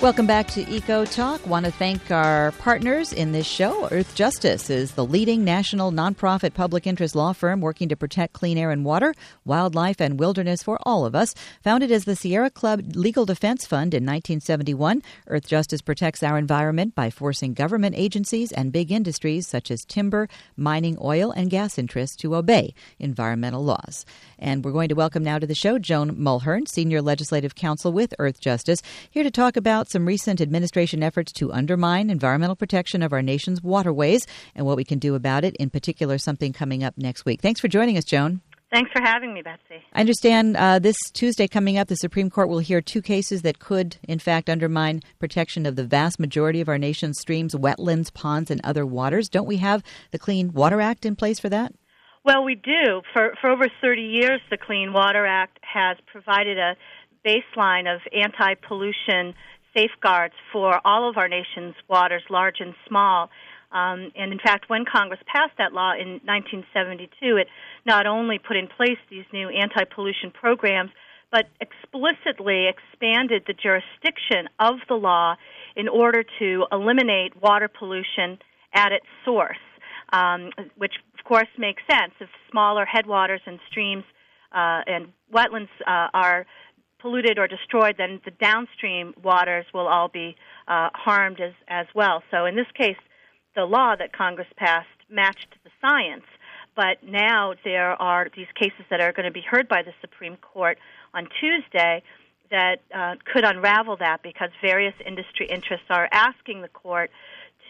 Welcome back to Eco Talk. Want to thank our partners in this show. Earthjustice is the leading national nonprofit public interest law firm working to protect clean air and water, wildlife, and wilderness for all of us. Founded as the Sierra Club Legal Defense Fund in 1971, Earthjustice protects our environment by forcing government agencies and big industries such as timber, mining, oil, and gas interests to obey environmental laws. And we're going to welcome now to the show Joan Mulhern, Senior Legislative Counsel with Earthjustice, here to talk about some recent administration efforts to undermine environmental protection of our nation's waterways and what we can do about it, in particular, something coming up next week. Thanks for joining us, Joan. Thanks for having me, Betsy. I understand uh, this Tuesday coming up, the Supreme Court will hear two cases that could, in fact, undermine protection of the vast majority of our nation's streams, wetlands, ponds, and other waters. Don't we have the Clean Water Act in place for that? Well, we do. For, for over 30 years, the Clean Water Act has provided a baseline of anti pollution safeguards for all of our nation's waters, large and small. Um, and in fact, when Congress passed that law in 1972, it not only put in place these new anti pollution programs, but explicitly expanded the jurisdiction of the law in order to eliminate water pollution at its source, um, which of course makes sense. If smaller headwaters and streams uh, and wetlands uh, are polluted or destroyed, then the downstream waters will all be uh, harmed as, as well. So in this case, the law that Congress passed matched the science. But now there are these cases that are going to be heard by the Supreme Court on Tuesday that uh, could unravel that because various industry interests are asking the court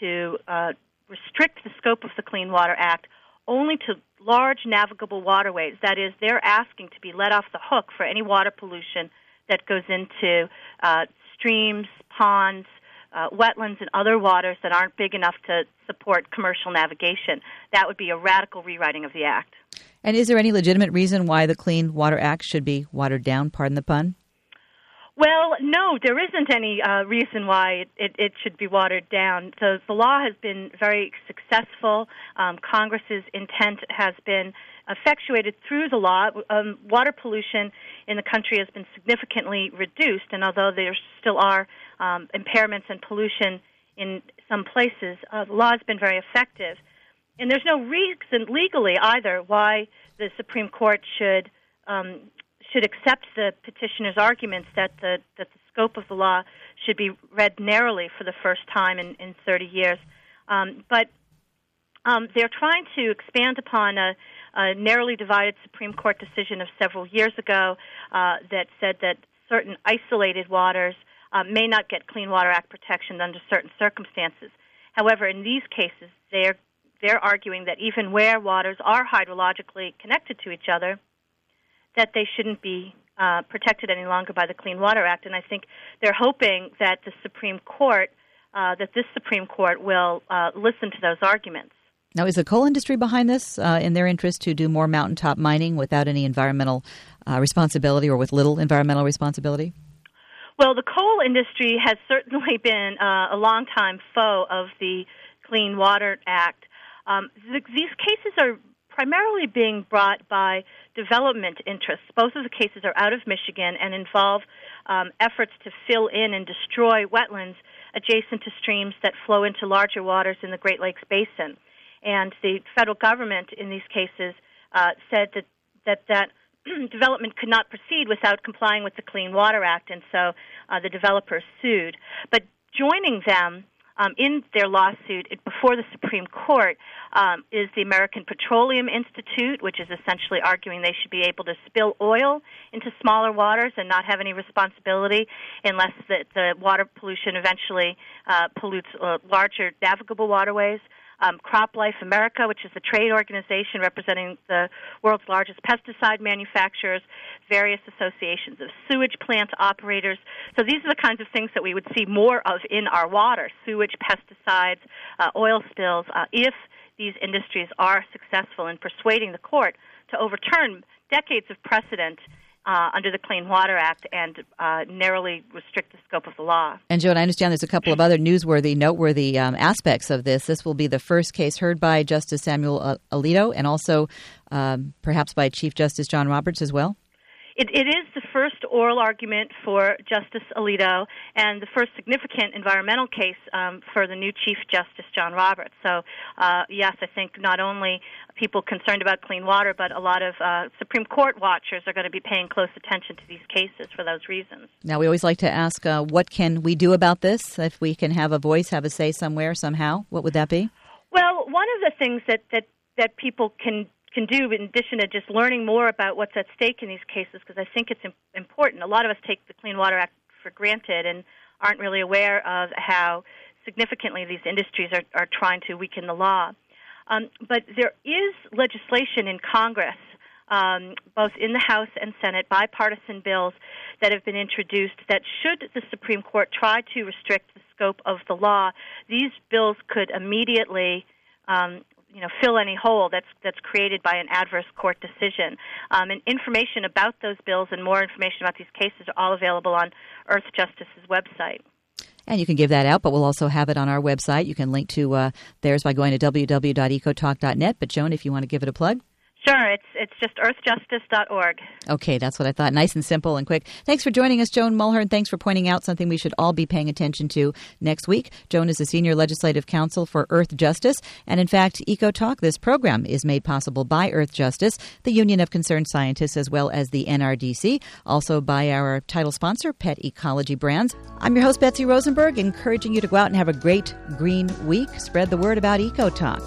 to uh, restrict the scope of the Clean Water Act only to large navigable waterways. That is, they're asking to be let off the hook for any water pollution that goes into uh, streams, ponds, uh, wetlands, and other waters that aren't big enough to support commercial navigation. That would be a radical rewriting of the Act. And is there any legitimate reason why the Clean Water Act should be watered down, pardon the pun? Well, no, there isn't any uh, reason why it, it, it, should be watered down. So the law has been very successful. Um, Congress's intent has been effectuated through the law. Um, water pollution in the country has been significantly reduced, and although there still are um, impairments and pollution in some places, uh, the law has been very effective. And there's no reason legally either why the Supreme Court should um, should accept the petitioner's arguments that the that the scope of the law should be read narrowly for the first time in, in 30 years. Um, but um, they're trying to expand upon a, a, narrowly divided Supreme Court decision of several years ago uh, that said that certain isolated waters uh, may not get Clean Water Act protection under certain circumstances. However, in these cases, they're they're arguing that even where waters are hydrologically connected to each other, that they shouldn't be uh, protected any longer by the Clean Water Act. And I think they're hoping that the Supreme Court, uh, that this Supreme Court will uh, listen to those arguments. Now, is the coal industry behind this uh, in their interest to do more mountaintop mining without any environmental uh, responsibility or with little environmental responsibility? Well, the coal industry has certainly been uh, a longtime foe of the Clean Water Act. Um, th- these cases are primarily being brought by development interests. Both of the cases are out of Michigan and involve um, efforts to fill in and destroy wetlands adjacent to streams that flow into larger waters in the Great Lakes Basin. And the federal government in these cases uh, said that that, that development could not proceed without complying with the Clean Water Act, and so uh, the developers sued. But joining them um, in their lawsuit before the Supreme Court um, is the American Petroleum Institute, which is essentially arguing they should be able to spill oil into smaller waters and not have any responsibility unless the, the water pollution eventually uh, pollutes uh, larger navigable waterways um, CropLife America, which is the trade organization representing the world's largest pesticide manufacturers, various associations of sewage plant operators. So these are the kinds of things that we would see more of in our water sewage, pesticides, uh, oil spills, uh, if these industries are successful in persuading the court to overturn decades of precedent uh, under the Clean Water Act and uh, narrowly restrict the scope of the law. And Joan, I understand there's a couple of other newsworthy, noteworthy um, aspects of this. This will be the first case heard by Justice Samuel Alito and also um, perhaps by Chief Justice John Roberts as well. It, it is first oral argument for Justice Alito and the first significant environmental case um, for the new Chief Justice John Roberts. So, uh, yes, I think not only people concerned about clean water, but a lot of uh, Supreme Court watchers are going to be paying close attention to these cases for those reasons. Now, we always like to ask, uh, what can we do about this? If we can have a voice, have a say somewhere, somehow, what would that be? Well, one of the things that that that people can can do in addition to just learning more about what's at stake in these cases because I think it's important. A lot of us take the Clean Water Act for granted and aren't really aware of how significantly these industries are, are trying to weaken the law. Um, but there is legislation in Congress, um, both in the House and Senate, bipartisan bills that have been introduced that should the Supreme Court try to restrict the scope of the law, these bills could immediately um, you know fill any hole that's that's created by an adverse court decision. Um, and information about those bills and more information about these cases are all available on Earth Justice's website. And you can give that out, but we'll also have it on our website. You can link to uh, theirs by going to www.ecotalk.net. But Joan, if you want to give it a plug. Sure, it's it's just earthjustice.org. Okay, that's what I thought. Nice and simple and quick. Thanks for joining us, Joan Mulhern. Thanks for pointing out something we should all be paying attention to next week. Joan is a senior legislative counsel for Earthjustice, and in fact, Eco Talk, this program, is made possible by Earthjustice, the Union of Concerned Scientists, as well as the NRDC, also by our title sponsor, Pet Ecology Brands. I'm your host, Betsy Rosenberg, encouraging you to go out and have a great green week. Spread the word about Eco Talk.